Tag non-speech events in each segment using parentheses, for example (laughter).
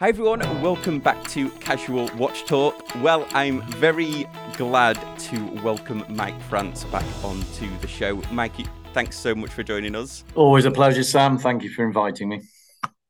Hi everyone, welcome back to Casual Watch Talk. Well, I'm very glad to welcome Mike France back onto the show. Mikey, thanks so much for joining us. Always a pleasure, Sam. Thank you for inviting me.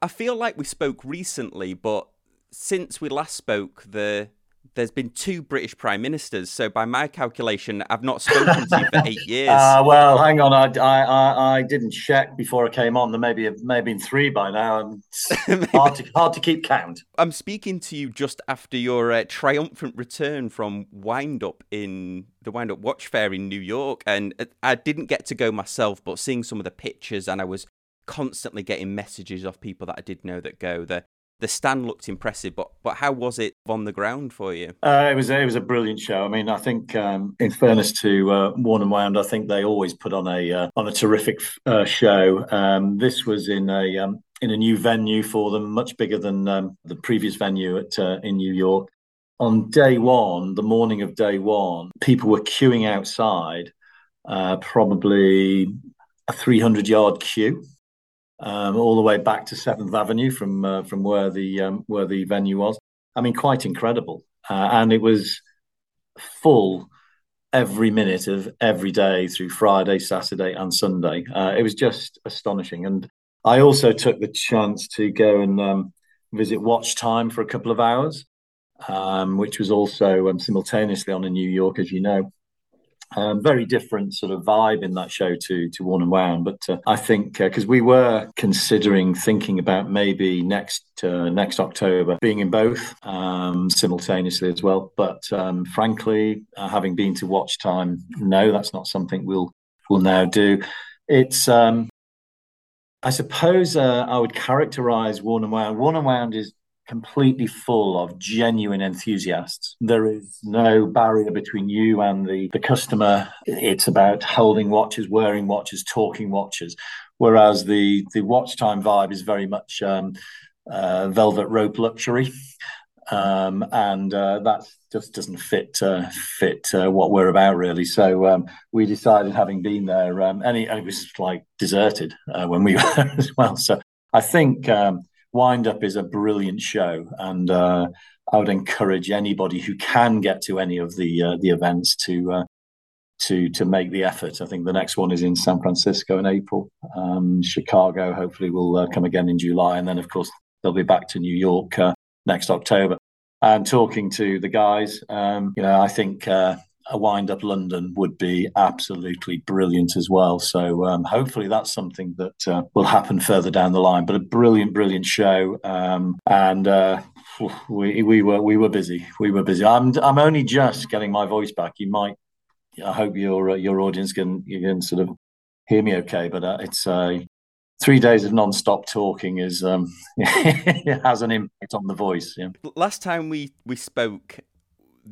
I feel like we spoke recently, but since we last spoke, the there's been two British prime ministers. So by my calculation, I've not spoken to you for eight (laughs) years. Uh, well, hang on, I, I, I, didn't check before I came on. There may be may have been three by now. (laughs) hard to hard to keep count. I'm speaking to you just after your uh, triumphant return from Wind Up in the Wind Up Watch Fair in New York, and I didn't get to go myself, but seeing some of the pictures, and I was constantly getting messages of people that I did know that go. The the stand looked impressive, but but how was it on the ground for you? Uh, it was it was a brilliant show. I mean, I think um, in fairness to uh, and Wound, I think they always put on a uh, on a terrific uh, show. Um, this was in a um, in a new venue for them, much bigger than um, the previous venue at uh, in New York. On day one, the morning of day one, people were queuing outside, uh, probably a 300 yard queue um, all the way back to Seventh Avenue from uh, from where the um, where the venue was. I mean, quite incredible, uh, and it was full every minute of every day through Friday, Saturday, and Sunday. Uh, it was just astonishing, and I also took the chance to go and um, visit Watch Time for a couple of hours, um, which was also um, simultaneously on in New York, as you know. Um, very different sort of vibe in that show to to Worn and Wound, but uh, I think because uh, we were considering thinking about maybe next uh, next October being in both um, simultaneously as well. But um, frankly, uh, having been to Watch Time, no, that's not something we'll we'll now do. It's um, I suppose uh, I would characterize Worn and Wound. Worn and Wound is completely full of genuine enthusiasts. There is no barrier between you and the, the customer. It's about holding watches, wearing watches, talking watches. Whereas the, the watch time vibe is very much um, uh, velvet rope luxury. Um, and uh, that just doesn't fit uh, fit uh, what we're about really. So um, we decided, having been there, um, it, it, was like deserted uh, when we (laughs) were as well. So I think um, Wind Up is a brilliant show, and uh, I would encourage anybody who can get to any of the uh, the events to uh, to to make the effort. I think the next one is in San Francisco in April. Um, Chicago hopefully will uh, come again in July, and then of course they'll be back to New York uh, next October. And talking to the guys, um, you know, I think uh, a wind up London would be absolutely brilliant as well. So um, hopefully that's something that uh, will happen further down the line. But a brilliant, brilliant show, um, and uh, we we were we were busy. We were busy. I'm I'm only just getting my voice back. You might. I hope your uh, your audience can you can sort of hear me okay. But uh, it's uh, three days of non-stop talking is um, (laughs) it has an impact on the voice. Yeah. Last time we we spoke,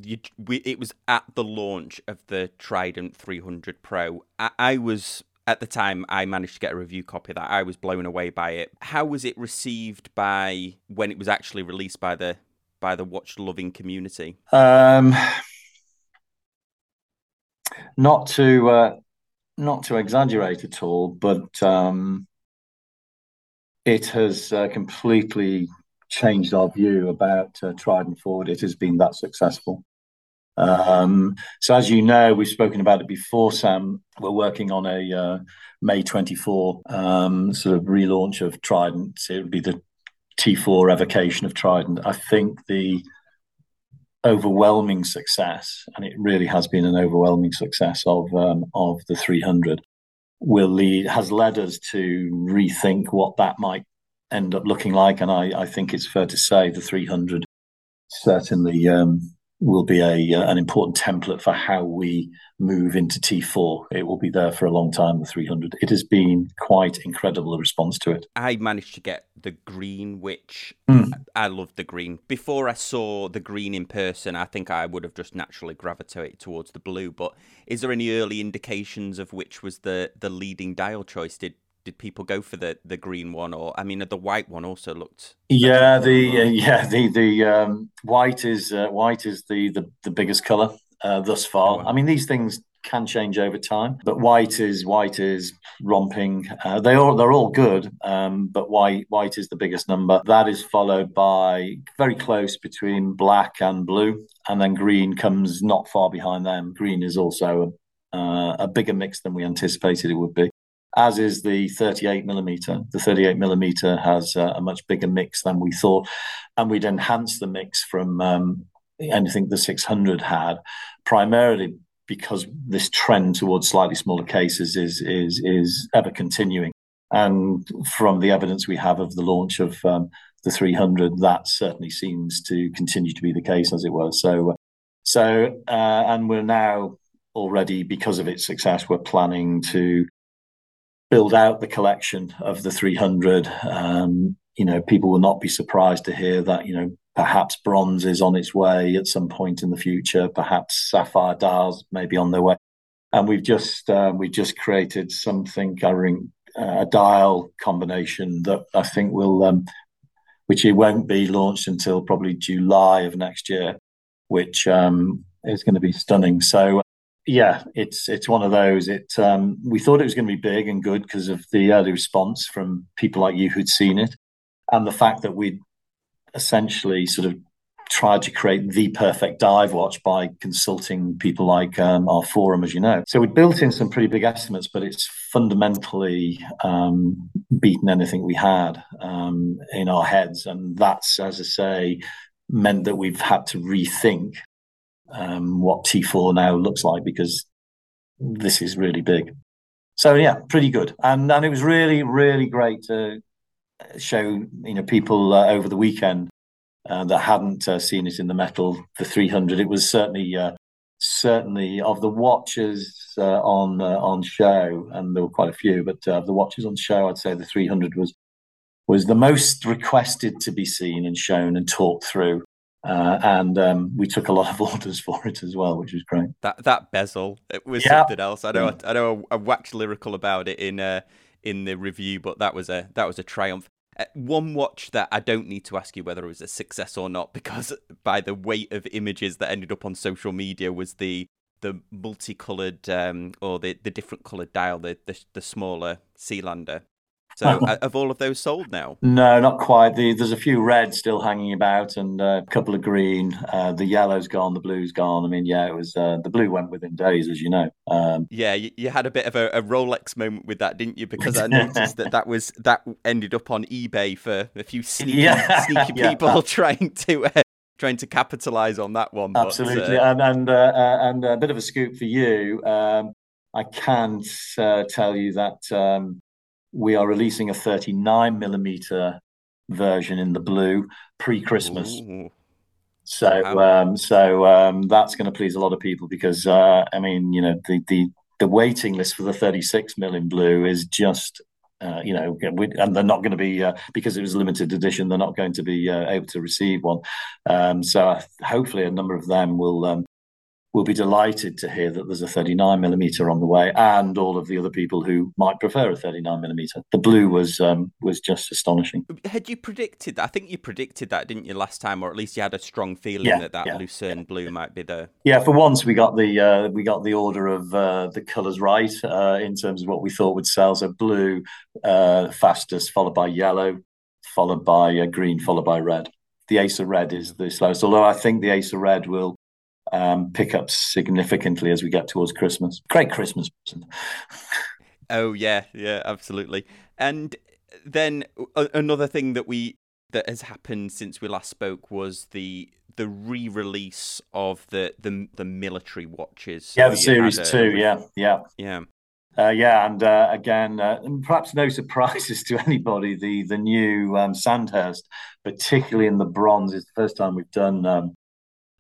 you, we, it was at the launch of the Trident 300 Pro. I, I, was at the time I managed to get a review copy that I was blown away by it. How was it received by when it was actually released by the by the watch loving community? Um, not to uh, not to exaggerate at all, but um, it has uh, completely changed our view about uh, Trident Forward. It has been that successful. Um, so, as you know, we've spoken about it before, Sam. We're working on a uh, May 24 um, sort of relaunch of Trident. So It would be the T4 evocation of Trident. I think the overwhelming success, and it really has been an overwhelming success of um, of the 300, will lead has led us to rethink what that might end up looking like. And I, I think it's fair to say the 300 certainly um, will be a uh, an important template for how we move into T4. It will be there for a long time, the 300. It has been quite incredible, the response to it. I managed to get the green, which mm. I love the green. Before I saw the green in person, I think I would have just naturally gravitated towards the blue. But is there any early indications of which was the, the leading dial choice? Did did people go for the the green one or I mean the white one also looked yeah the uh, yeah the the um, white is uh, white is the, the the biggest color uh, thus far. Oh, wow. I mean these things can change over time. But white is white is romping. Uh, they all they're all good, um, but white white is the biggest number. That is followed by very close between black and blue, and then green comes not far behind them. Green is also a, uh, a bigger mix than we anticipated it would be. As is the 38 millimeter. The 38 millimeter has uh, a much bigger mix than we thought, and we'd enhanced the mix from um, anything the 600 had, primarily because this trend towards slightly smaller cases is is is ever continuing. And from the evidence we have of the launch of um, the 300, that certainly seems to continue to be the case, as it were. So, so, uh, and we're now already because of its success, we're planning to build out the collection of the 300. Um, you know, people will not be surprised to hear that you know Perhaps bronze is on its way at some point in the future. Perhaps sapphire dials may be on their way. And we've just uh, we just created something covering uh, a dial combination that I think will, um, which it won't be launched until probably July of next year, which um, is going to be stunning. So yeah, it's it's one of those. It um, we thought it was going to be big and good because of the early response from people like you who'd seen it, and the fact that we'd essentially sort of tried to create the perfect dive watch by consulting people like um, R4RAM, as you know. So we built in some pretty big estimates, but it's fundamentally um, beaten anything we had um, in our heads. And that's, as I say, meant that we've had to rethink um, what T4 now looks like because this is really big. So yeah, pretty good. And and it was really, really great to show you know people uh, over the weekend uh, that hadn't uh, seen it in the metal the 300 it was certainly uh, certainly of the watches uh, on uh, on show and there were quite a few but of the watches on show I'd say the 300 was was the most requested to be seen and shown and talked through and um, we took a lot of (laughs) orders for it as well, which was great. That that bezel, it was yeah. something else. I know. I, I know. I waxed lyrical about it in in the review, but that was a that was a triumph. Uh, one watch that I don't need to ask you whether it was a success or not, because (laughs) by the weight of images that ended up on social media was the the multicolored um, or the, the different colored dial, the, the the smaller Sealander. So, (laughs) uh, have all of those sold now? No, not quite. The, there's a few red still hanging about, and uh, a couple of green. Uh, the yellow's gone, the blue's gone. I mean, yeah, it was uh, the blue went within days, as you know. Um, yeah, you, you, had a bit of a, a, Rolex moment with that, didn't you? Because I (laughs) noticed that that was that ended up on eBay for a few sneaky, yeah. (laughs) sneaky people yeah. trying to uh, trying to capitalize on that one. Absolutely, uh... and and uh, and a bit of a scoop for you. Um, I can't uh, tell you that um, we are releasing a 39 millimeter version in the blue pre-Christmas. So, um, so um, that's going to please a lot of people because uh, I mean, you know, the the the waiting list for the 36 mil in blue is just. Uh, you know, and they're not going to be uh, because it was a limited edition. They're not going to be uh, able to receive one. Um, so hopefully, a number of them will um, will be delighted to hear that there's a 39 millimeter on the way, and all of the other people who might prefer a 39 millimeter. The blue was um, was just astonishing. Had you predicted that? I think you predicted that, didn't you, last time, or at least you had a strong feeling yeah, that that yeah, Lucerne yeah. blue might be the. Yeah, for once we got the uh, we got the order of uh, the colours right uh, in terms of what we thought would sell. So blue uh, fastest, followed by yellow, followed by uh, green, followed by red. The Acer Red is the slowest, although I think the Acer Red will um, pick up significantly as we get towards Christmas. Great Christmas present. oh yeah, yeah, absolutely. And then another thing that we that has happened since we last spoke was the the re-release of the the, the military watches. Yeah, the series a, two. Yeah, yeah, yeah. Uh, yeah, and uh, again, uh, and perhaps no (laughs) surprises to anybody. The the new um, Sandhurst, particularly in the bronze, is the first time we've done um,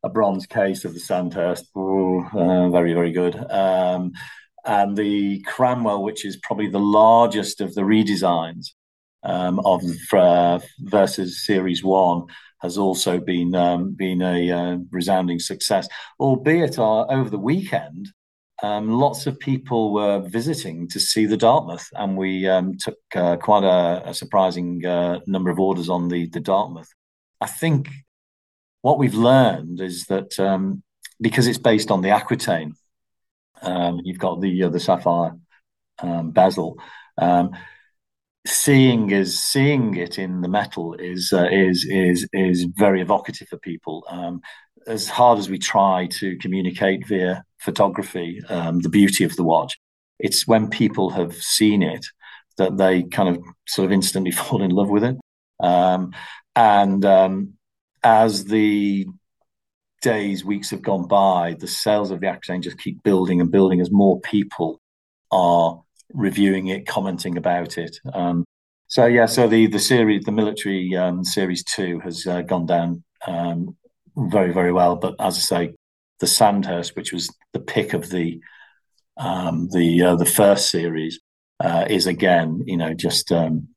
a bronze case of the Sandhurst. Ooh, uh, very, very good. Um, and the Cranwell, which is probably the largest of the redesigns um, of uh, versus Series One, has also been um, been a uh, resounding success. Albeit uh, over the weekend, um, lots of people were visiting to see the Dartmouth, and we um, took uh, quite a, a surprising uh, number of orders on the the Dartmouth. I think what we've learned is that um, because it's based on the Aquitaine, Um, you've got the uh, the sapphire um, bezel. Um, seeing is seeing it in the metal is uh, is is is very evocative for people. Um, as hard as we try to communicate via photography um, the beauty of the watch, it's when people have seen it that they kind of sort of instantly (laughs) fall in love with it. And as the days, weeks have gone by, the sales of the Aquitaine just keep building and building as more people are reviewing it, commenting about it. Um, so yeah, so the the series, the military um, series two, has uh, gone down um, very very well. But as I say, the Sandhurst, which was the pick of the um, the uh, the first series, uh, is again, you know, just um,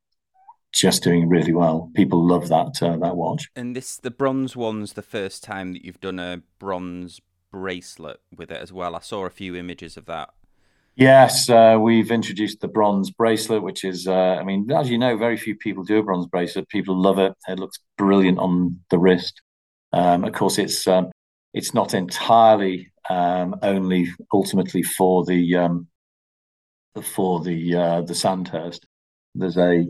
just doing really well. People love that uh, that watch. And this the bronze one's the first time that you've done a bronze bracelet with it as well. I saw a few images of that Yes, uh, we've introduced the bronze bracelet, which is, uh, I mean, as you know, very few people do a bronze bracelet. People love it. It looks brilliant on the wrist. Um, of course, it's um, it's not entirely um, only ultimately for the um, for the uh, the Sandhurst. There's a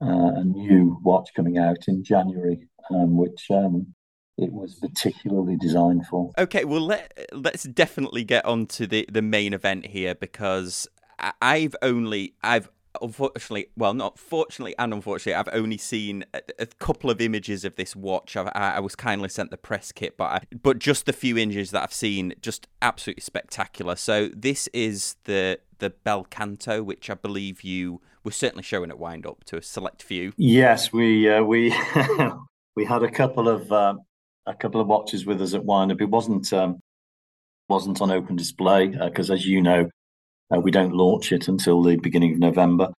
a new watch coming out in January, um, which um, it was particularly designed for. Okay, well let let's definitely get on to the the main event here because I've only I've unfortunately, well, not fortunately and unfortunately, I've only seen a, a couple of images of this watch. I, I, was kindly sent the press kit, but I, but just the few images that I've seen, just absolutely spectacular. So this is the the Bel Canto, which I believe you were certainly showing at Wind Up to a select few. Yes, we uh, we (laughs) we had a couple of um, a couple of watches with us at Windup. It wasn't um, wasn't on open display because, uh, as you know, uh, we don't launch it until the beginning of November.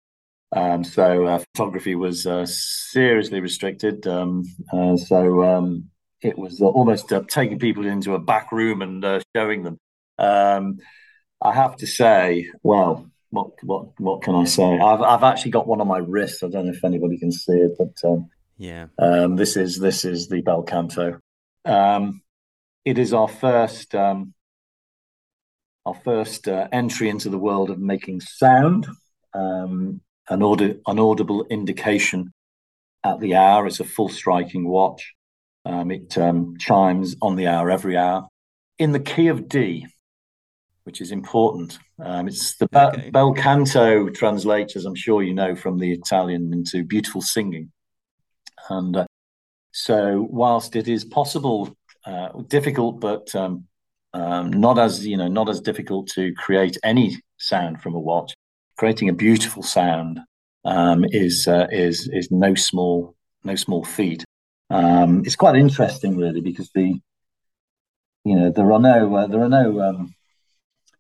Um, so uh, photography was uh, seriously restricted. Um, uh, so um, it was almost uh, taking people into a back room and showing them. I have to say, well, what what what can I say? I've I've actually got one on my wrist. I don't know if anybody can see it, but um, yeah, um, this is this is the Bel Canto. Um, it is our first um, our first uh, entry into the world of making sound, um, an, aud- an audible indication at the hour. It's a full striking watch. Um, it um, chimes on the hour every hour in the key of D, which is important. Um, it's the okay. bel canto translates, as I'm sure you know from the Italian, into beautiful singing. And uh, so, whilst it is possible, uh, difficult, but um, um, not as you know, not as difficult to create any sound from a watch, creating a beautiful sound um, is uh, is is no small no small feat. Um, it's quite interesting, really, because the you know there are no uh, there are no um,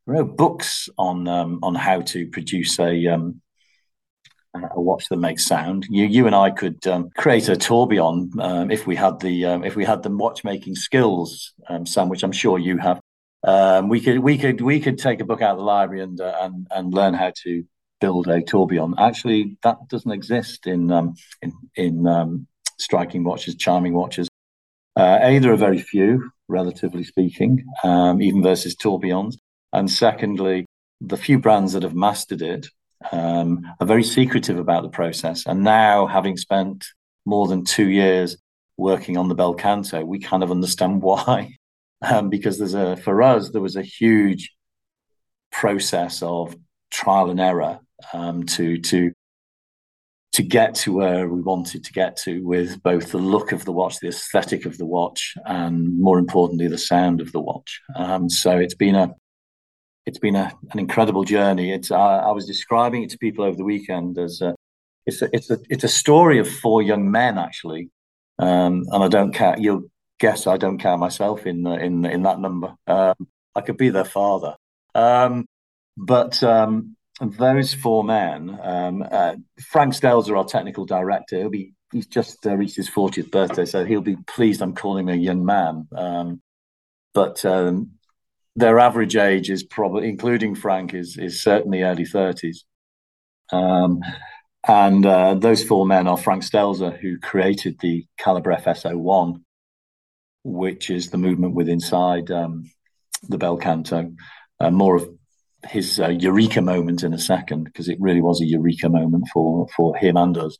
there are no books on um, on how to produce a um, a watch that makes sound. You, you and I could um, create a tourbillon um, if we had the um, if we had the watchmaking skills, um, Sam, which I'm sure you have. We could we could we could take a book out of the library and uh, and and learn how to build a tourbillon. Actually, that doesn't exist in in in striking watches, charming watches. Uh, a, there are very few, relatively speaking, even versus tourbillons. And secondly, the few brands that have mastered it um, are very secretive about the process. And now, having spent more than two years working on the bel canto, we kind of understand (laughs) why. Um, because there's a for us there was a huge process of trial and error um, to to to get to where we wanted to get to with both the look of the watch, the aesthetic of the watch, and more importantly, the sound of the watch. Um, so it's been a it's been a, an incredible journey. It's I, I was describing it to people over the weekend as a, it's a, it's a it's a story of four young men actually, um, and I don't count. You'll guess I don't count myself in in in that number. Um, I could be their father, um, but um, those four men. Um, uh, Frank Stelzer, our technical director, he'll be he's just uh, reached his 40th birthday, so he'll be pleased I'm calling him a young man. Um, but um, their average age is probably, including Frank, is is certainly early thirties. Um, and uh, those four men are Frank Stelzer, who created the Calibre FS01, which is the movement with inside um, the bel canto. uh, more of his uh, eureka moment in a second because it really was a eureka moment for for him and us.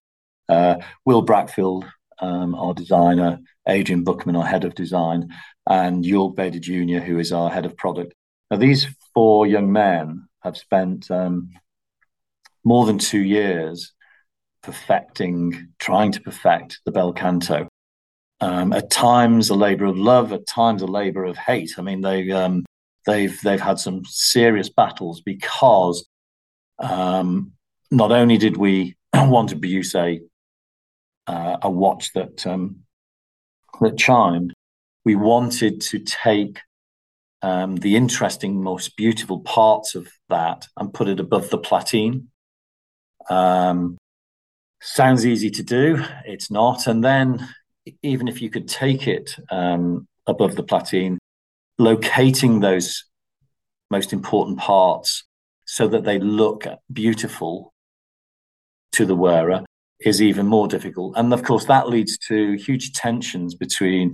Uh, Will Brackfield, um, our designer, Adrian Buchmann, our head of design, and Jörg Bader Jr., who is our head of product. Now, these four young men have spent um, more than two years perfecting, trying to perfect the bel canto. Um, at times, a labour of love. At times, a labour of hate. I mean, they um, they've they've had some serious battles because um, not only did we (clears throat) want to produce a uh, a watch that um, that chimed, we wanted to take um, the interesting, most beautiful parts of that and put it above the platine. Um, sounds easy to do, it's not. And then, even if you could take it um, above the platine, locating those most important parts so that they look beautiful to the wearer is even more difficult. And of course, that leads to huge tensions between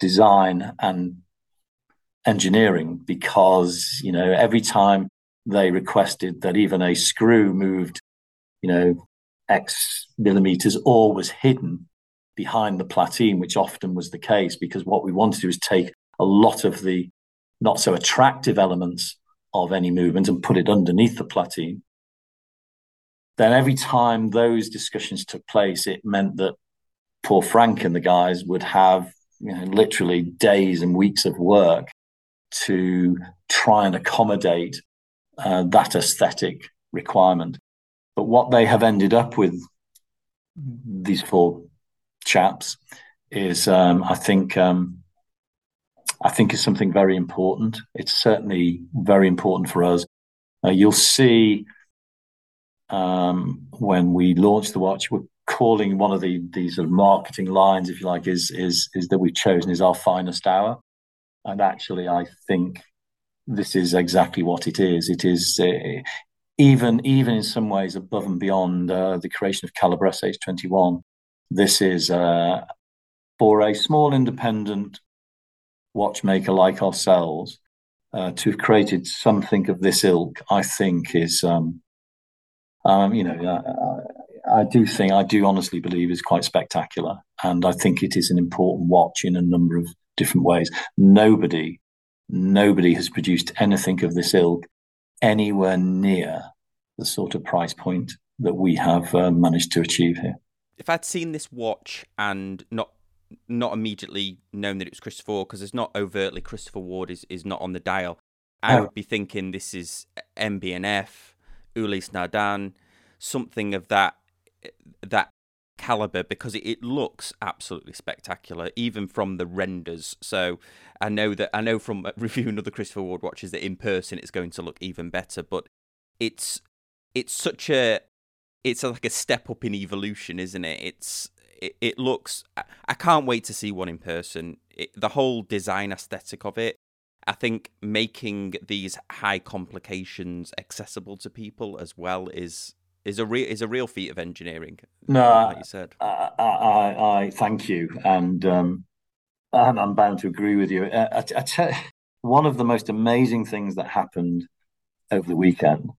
design and engineering because, you know, every time they requested that even a screw moved, you know, X millimeters or was hidden behind the platine, which often was the case because what we wanted to do is take a lot of the not so attractive elements of any movement and put it underneath the platine. Then every time those discussions took place, it meant that poor Frank and the guys would have you know, literally days and weeks of work to try and accommodate uh, that aesthetic requirement. But what they have ended up with, these four chaps, is um, I think um, I think is something very important. It's certainly very important for us. Uh, you'll see um, when we launched the watch, we're calling one of the these sort of marketing lines, if you like, is is is that we've chosen is our finest hour, and actually, I think this is exactly what it is. It is uh, even even in some ways above and beyond uh, the creation of Calibre SH21. This is uh, for a small independent watchmaker like ourselves uh, to have created something of this ilk, I think is, um, um, you know, I, I, do think, I do honestly believe is quite spectacular. And I think it is an important watch in a number of different ways. Nobody, nobody has produced anything of this ilk anywhere near the sort of price point that we have uh, managed to achieve here. If I'd seen this watch and not not immediately known that it was Christopher Ward because it's not overtly Christopher Ward is, is not on the dial. I would be thinking this is MB&F, Ulysse Nardin, something of that that caliber because it, looks absolutely spectacular, even from the renders. So I know that I know from uh, (laughs) reviewing other Christopher Ward watches that in person it's going to look even better. But it's it's such a it's like a step up in evolution, isn't it? It's it, it looks. I can't wait to see one in person. It, the whole design aesthetic of it. I think making these high complications accessible to people as well is is a real is a real feat of engineering. No, like you said. I, I, I thank you, and um, and I'm bound to agree with you. I, I, I one of the most amazing things that happened over the weekend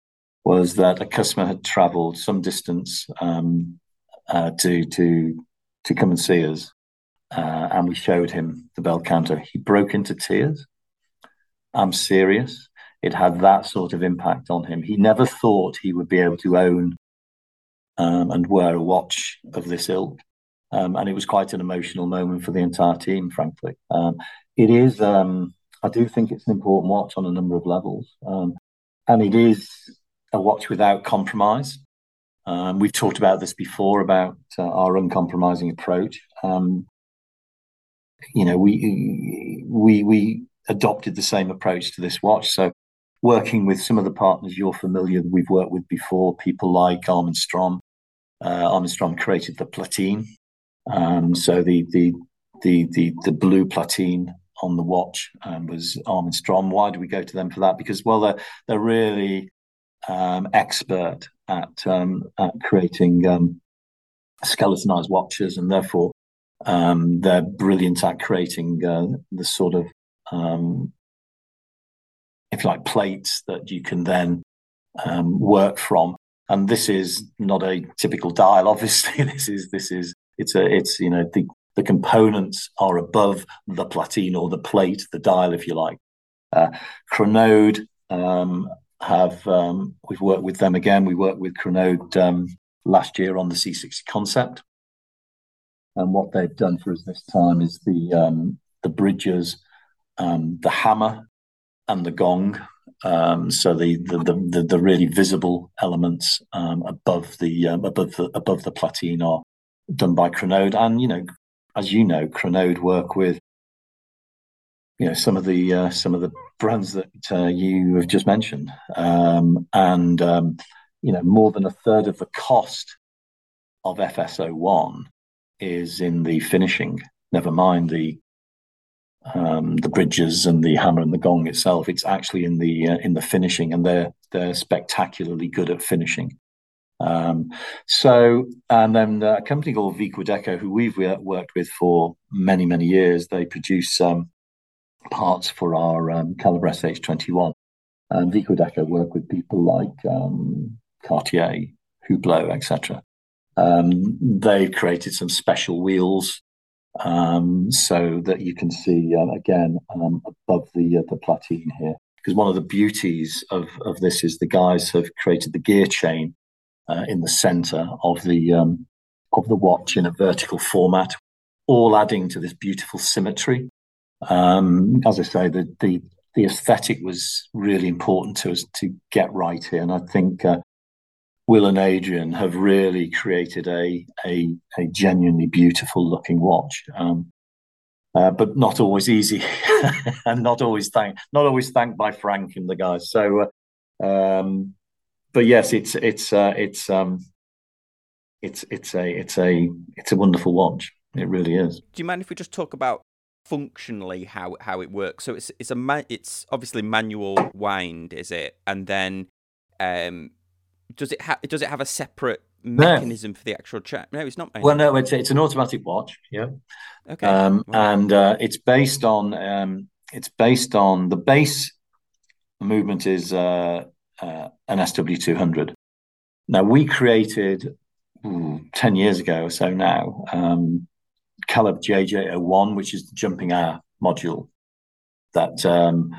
was that a customer had travelled some distance um, uh, to to to come and see us, uh, and we showed him the bel canto. He broke into tears. I'm serious. It had that sort of impact on him. He never thought he would be able to own um, and wear a watch of this ilk. Um, and it was quite an emotional moment for the entire team, frankly. Um, it is, um, I do think it's an important watch on a number of levels. Um, and it is a watch without compromise. Um, we've talked about this before about uh, our uncompromising approach. Um, you know, we we we adopted the same approach to this watch. So, working with some of the partners you're familiar, we've worked with before, people like Armin Strom. Uh, Armin Strom created the platine, um, so the the the the the blue platine on the watch um, was Armin Strom. Why do we go to them for that? Because well, they're they're really um, expert at, um, at creating um, skeletonized watches, and therefore um, they're brilliant at creating uh, the sort of um, if you like, plates that you can then um, work from. And this is not a typical dial. (laughs) Obviously, this is this is it's a it's you know the the components are above the platine or the plate, the dial, if you like. Uh, Chronode um, have um, we've worked with them again. We worked with Chronode um, last year on the C60 concept, and what they've done for us this time is the um, the bridges, um, the hammer, and the gong. Um, so the, the the, the really visible elements um, above the um, above the above the platine are done by Chronode, and you know, as you know, Chronode work with you know some of the uh, some of the brands that uh, you have just mentioned, um, and um, you know more than a third of the cost of FS01 is in the finishing. Never mind the um, the bridges and the hammer and the gong itself. It's actually in the uh, in the finishing, and they're they're spectacularly good at finishing. Um, so, and then a company called Viquadeco, who we've worked with for many many years, they produce um, parts for our um, Calibre SH21. And Viquadeco work with people like um, Cartier, Hublot, etc. Um, they've created some special wheels um, so that you can see uh, again um, above the uh, the platine here. Because one of the beauties of, of this is the guys have created the gear chain uh, in the center of the um, of the watch in a vertical format, all adding to this beautiful symmetry. Um, as I say, the, the the aesthetic was really important to us to get right here, and I think uh, Will and Adrian have really created a a, a genuinely beautiful looking watch. Um, uh, but not always easy, (laughs) and not always thanked, not always thanked by Frank and the guys. So, uh, um, but yes, it's it's uh, it's um, it's it's a it's a it's a wonderful watch. It really is. Do you mind if we just talk about functionally how how it works? So it's it's a it's obviously manual wind, is it? And then um, does it have does it have a separate mechanism no. for the actual chat? No, it's not. Well, no, it's it's an automatic watch. Yeah. Okay. Um, And uh, it's based on um, it's based on the base movement is uh, uh, an SW two hundred. Now we created ooh, ten years ago or so now um, Calibre JJ01, which is the jumping hour module that um,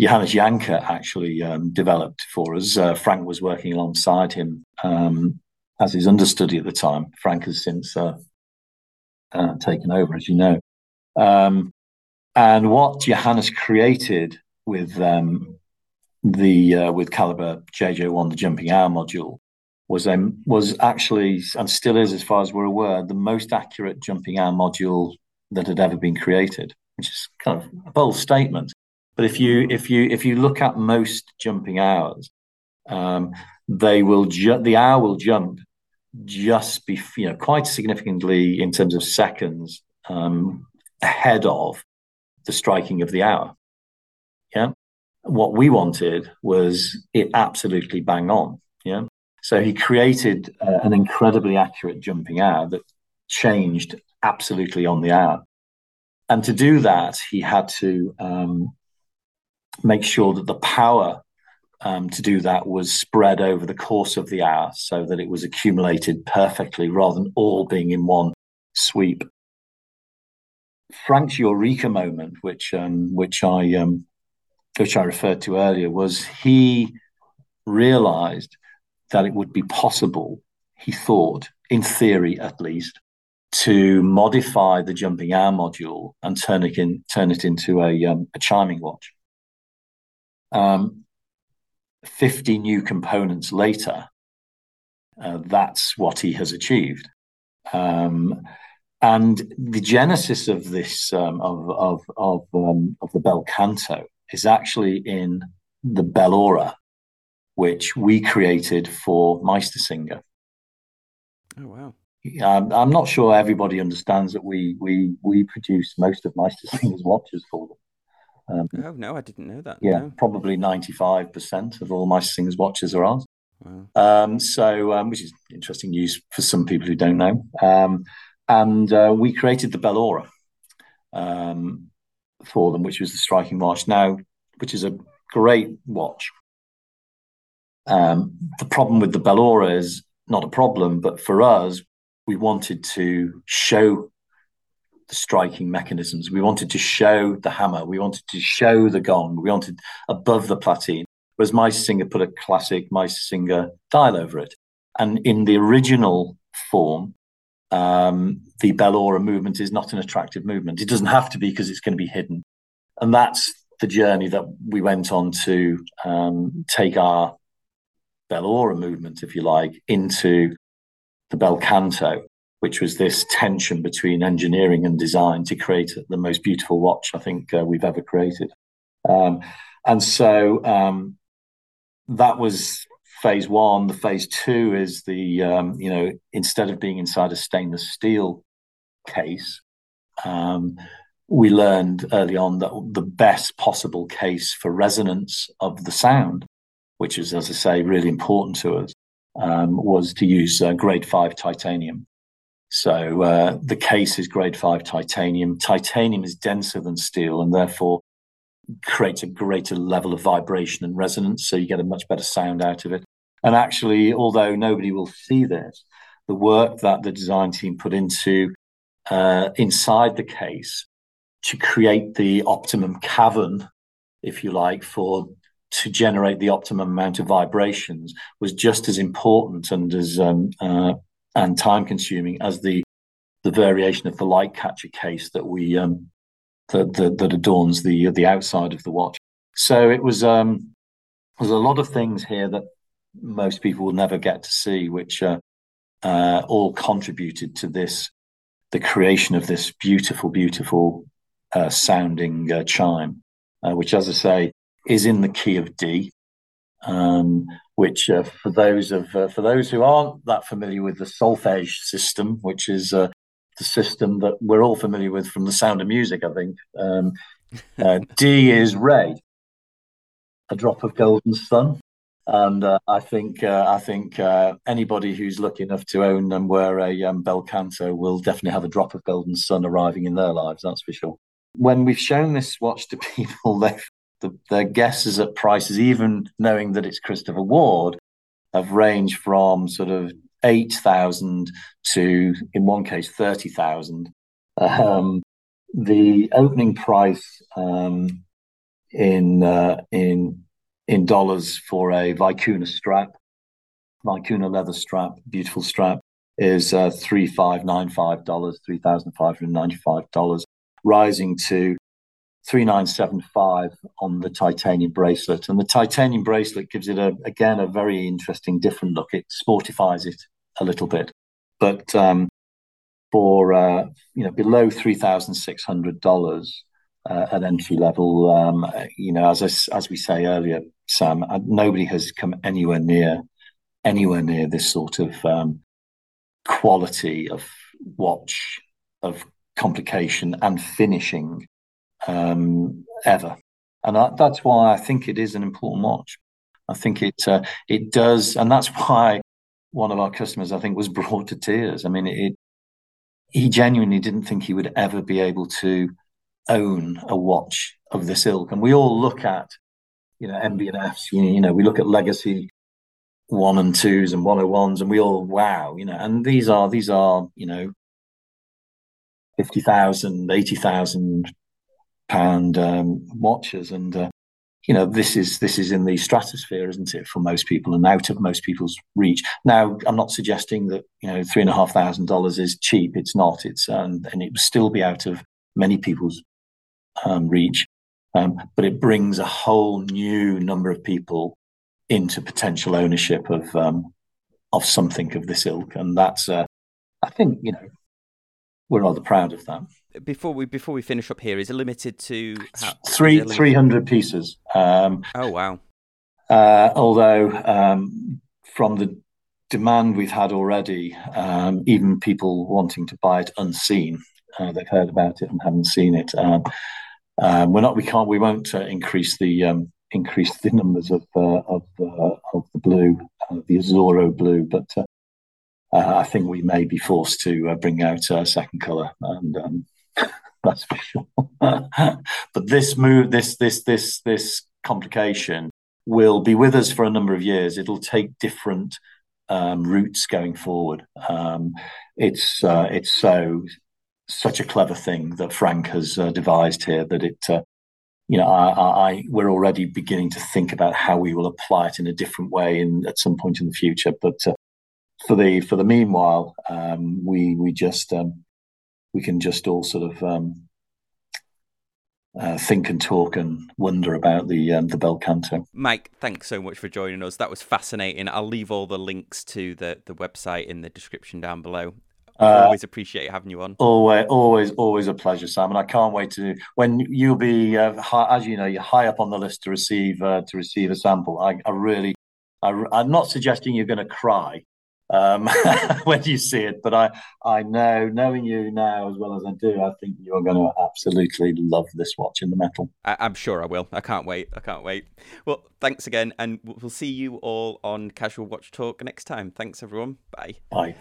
Johannes Jahnke actually um, developed for us. Uh, Frank was working alongside him um, as his understudy at the time. Frank has since uh, uh, taken over, as you know. Um, and what Johannes created with um, the uh, with Calibre JJ1, the jumping hour module, was um, was actually and still is, as far as we're aware, the most accurate jumping hour module that had ever been created, which is kind of a bold statement. But if you if you if you look at most jumping hours, um, they will ju- the hour will jump just be you know quite significantly in terms of seconds um, ahead of the striking of the hour. Yeah, what we wanted was it absolutely bang on. Yeah, so he created uh, an incredibly accurate jumping hour that changed absolutely on the hour. And to do that, he had to um, make sure that the power um, to do that was spread over the course of the hour so that it was accumulated perfectly rather than all being in one sweep. Frank's eureka moment, which um, which I um, which I referred to earlier, was he realised that it would be possible. He thought, in theory at least, to modify the jumping hour module and turn it in turn it into a, um, a chiming watch um, 50 new components later, uh, that's what he has achieved. Um, and the genesis of this um, of of of, um, of the bel canto is actually in the Bell Hora, which we created for Meistersinger. Oh wow! Um, I'm not sure everybody understands that we we we produce most of Meistersinger's watches for them. Um, oh no, I didn't know that. Yeah, no. probably ninety-five percent of all Meistersingers watches are ours. Wow. Um, so, um, which is interesting news for some people who don't know. Um, and uh, we created the Bell Hora um, for them, which was the striking watch now, which is a great watch. Um, the problem with the Bell Hora is not a problem, but for us, we wanted to show the striking mechanisms. We wanted to show the hammer. We wanted to show the gong. We wanted above the platine. Whereas singer put a classic my singer dial over it. And in the original form, um, the Bell Hora movement is not an attractive movement. It doesn't have to be because it's going to be hidden. And that's the journey that we went on to um, take our Bell Hora movement, if you like, into the bel canto, which was this tension between engineering and design to create the most beautiful watch I think uh, we've ever created. Um, and so um, that was phase one. The phase two is the, um, you know, instead of being inside a stainless steel case, um, we learned early on that the best possible case for resonance of the sound which is, as I say, really important to us, um, was to use uh, grade five titanium. So uh, the case is grade five titanium. Titanium is denser than steel and therefore creates a greater level of vibration and resonance. So you get a much better sound out of it. And actually, although nobody will see this, the work that the design team put into uh, inside the case to create the optimum cavern, if you like, for to generate the optimum amount of vibrations was just as important and as um, uh, and time consuming as the the variation of the light catcher case that we um, that, that, that adorns the the outside of the watch. So it was um, there's a lot of things here that most people will never get to see, which uh, uh, all contributed to this the creation of this beautiful, beautiful uh, sounding uh, chime, uh, which, as I say, is in the key of D, um, which uh, for those of uh, for those who aren't that familiar with the solfege system, which is uh, the system that we're all familiar with from The Sound of Music, I think. Um, (laughs) uh, D is Re, a drop of golden sun. And uh, I think uh, I think anybody who's lucky enough to own and wear a um, bel canto will definitely have a drop of golden sun arriving in their lives. That's for sure when we've shown this watch to (laughs) people, they've the, their guesses at prices, even knowing that it's Christopher Ward, have ranged from sort of eight thousand to, in one case, thirty thousand. Um, the opening price um, in uh, in in dollars for a Vicuna strap, Vicuna leather strap, beautiful strap, is uh, three five nine five dollars, three thousand five hundred ninety five dollars, rising to 3975 on the titanium bracelet. And the titanium bracelet gives it, a, again, a very interesting, different look. It sportifies it a little bit. But um, for, uh, you know, below $3,600 uh, at entry level, um, you know, as, I, as we say earlier, Sam, uh, nobody has come anywhere near, anywhere near this sort of um, quality of watch, of complication and finishing um, ever. And that's why I think it is an important watch. I think it uh, it does, and that's (laughs) why one of our customers, I think, was brought to tears. I mean, it, he genuinely didn't think he would ever be able to own a watch of this ilk. And we all look at, you know, MB&Fs, you, you know, we look at legacy one and twos and 101s, and we all wow, you know, and these are these are, you know, 50,000, 80,000 pound um, watches, and uh, you know this is this is in the stratosphere, isn't it, for most people, and out of most people's reach. Now, I'm not suggesting that you know three and a half thousand dollars is cheap. It's not. It's um, and it would still be out of many people's um, reach, um, but it brings a whole new number of people into potential ownership of um, of something of this ilk, and that's uh, I think you know we're rather proud of that before we before we finish up here, is it limited to how, three three hundred pieces? Um, oh wow! Uh, although um, from the demand we've had already, um, even people wanting to buy it unseen, uh, they've heard about it and haven't seen it. Um, um, we're not. We can't. We won't uh, increase the um, increase the numbers of uh, of uh, of the blue, uh, the Azzurro blue, but I think we may be forced to bring out a second colour and (laughs) that's for sure. (laughs) but this move, this this this this complication will be with us for a number of years. It'll take different um, routes going forward. Um, it's uh, it's so such a clever thing that Frank has uh, devised here that it uh, you know, I, I, we're already beginning to think about how we will apply it in a different way in at some point in the future. But uh, for the for the meanwhile, um, we we just um, we can just all sort of um, uh, think and talk and wonder about the um, the bel canto. Mike, thanks so much for joining us. That was fascinating. I'll leave all the links to the the website in the description down below. Uh, always appreciate having you on. Always, always, always a pleasure, Sam. And I can't wait to when you'll be, uh, high, as you know, you're high up on the list to receive uh, to receive a sample. I, I really, I, am not suggesting you're going to cry um, (laughs) when you see it, but I, I know, knowing you now as well as I do, I think you are going to absolutely love this watch in the metal. I, I'm sure I will. I can't wait. I can't wait. Well, thanks again, and we'll see you all on Casual Watch Talk next time. Thanks, everyone. Bye. Bye.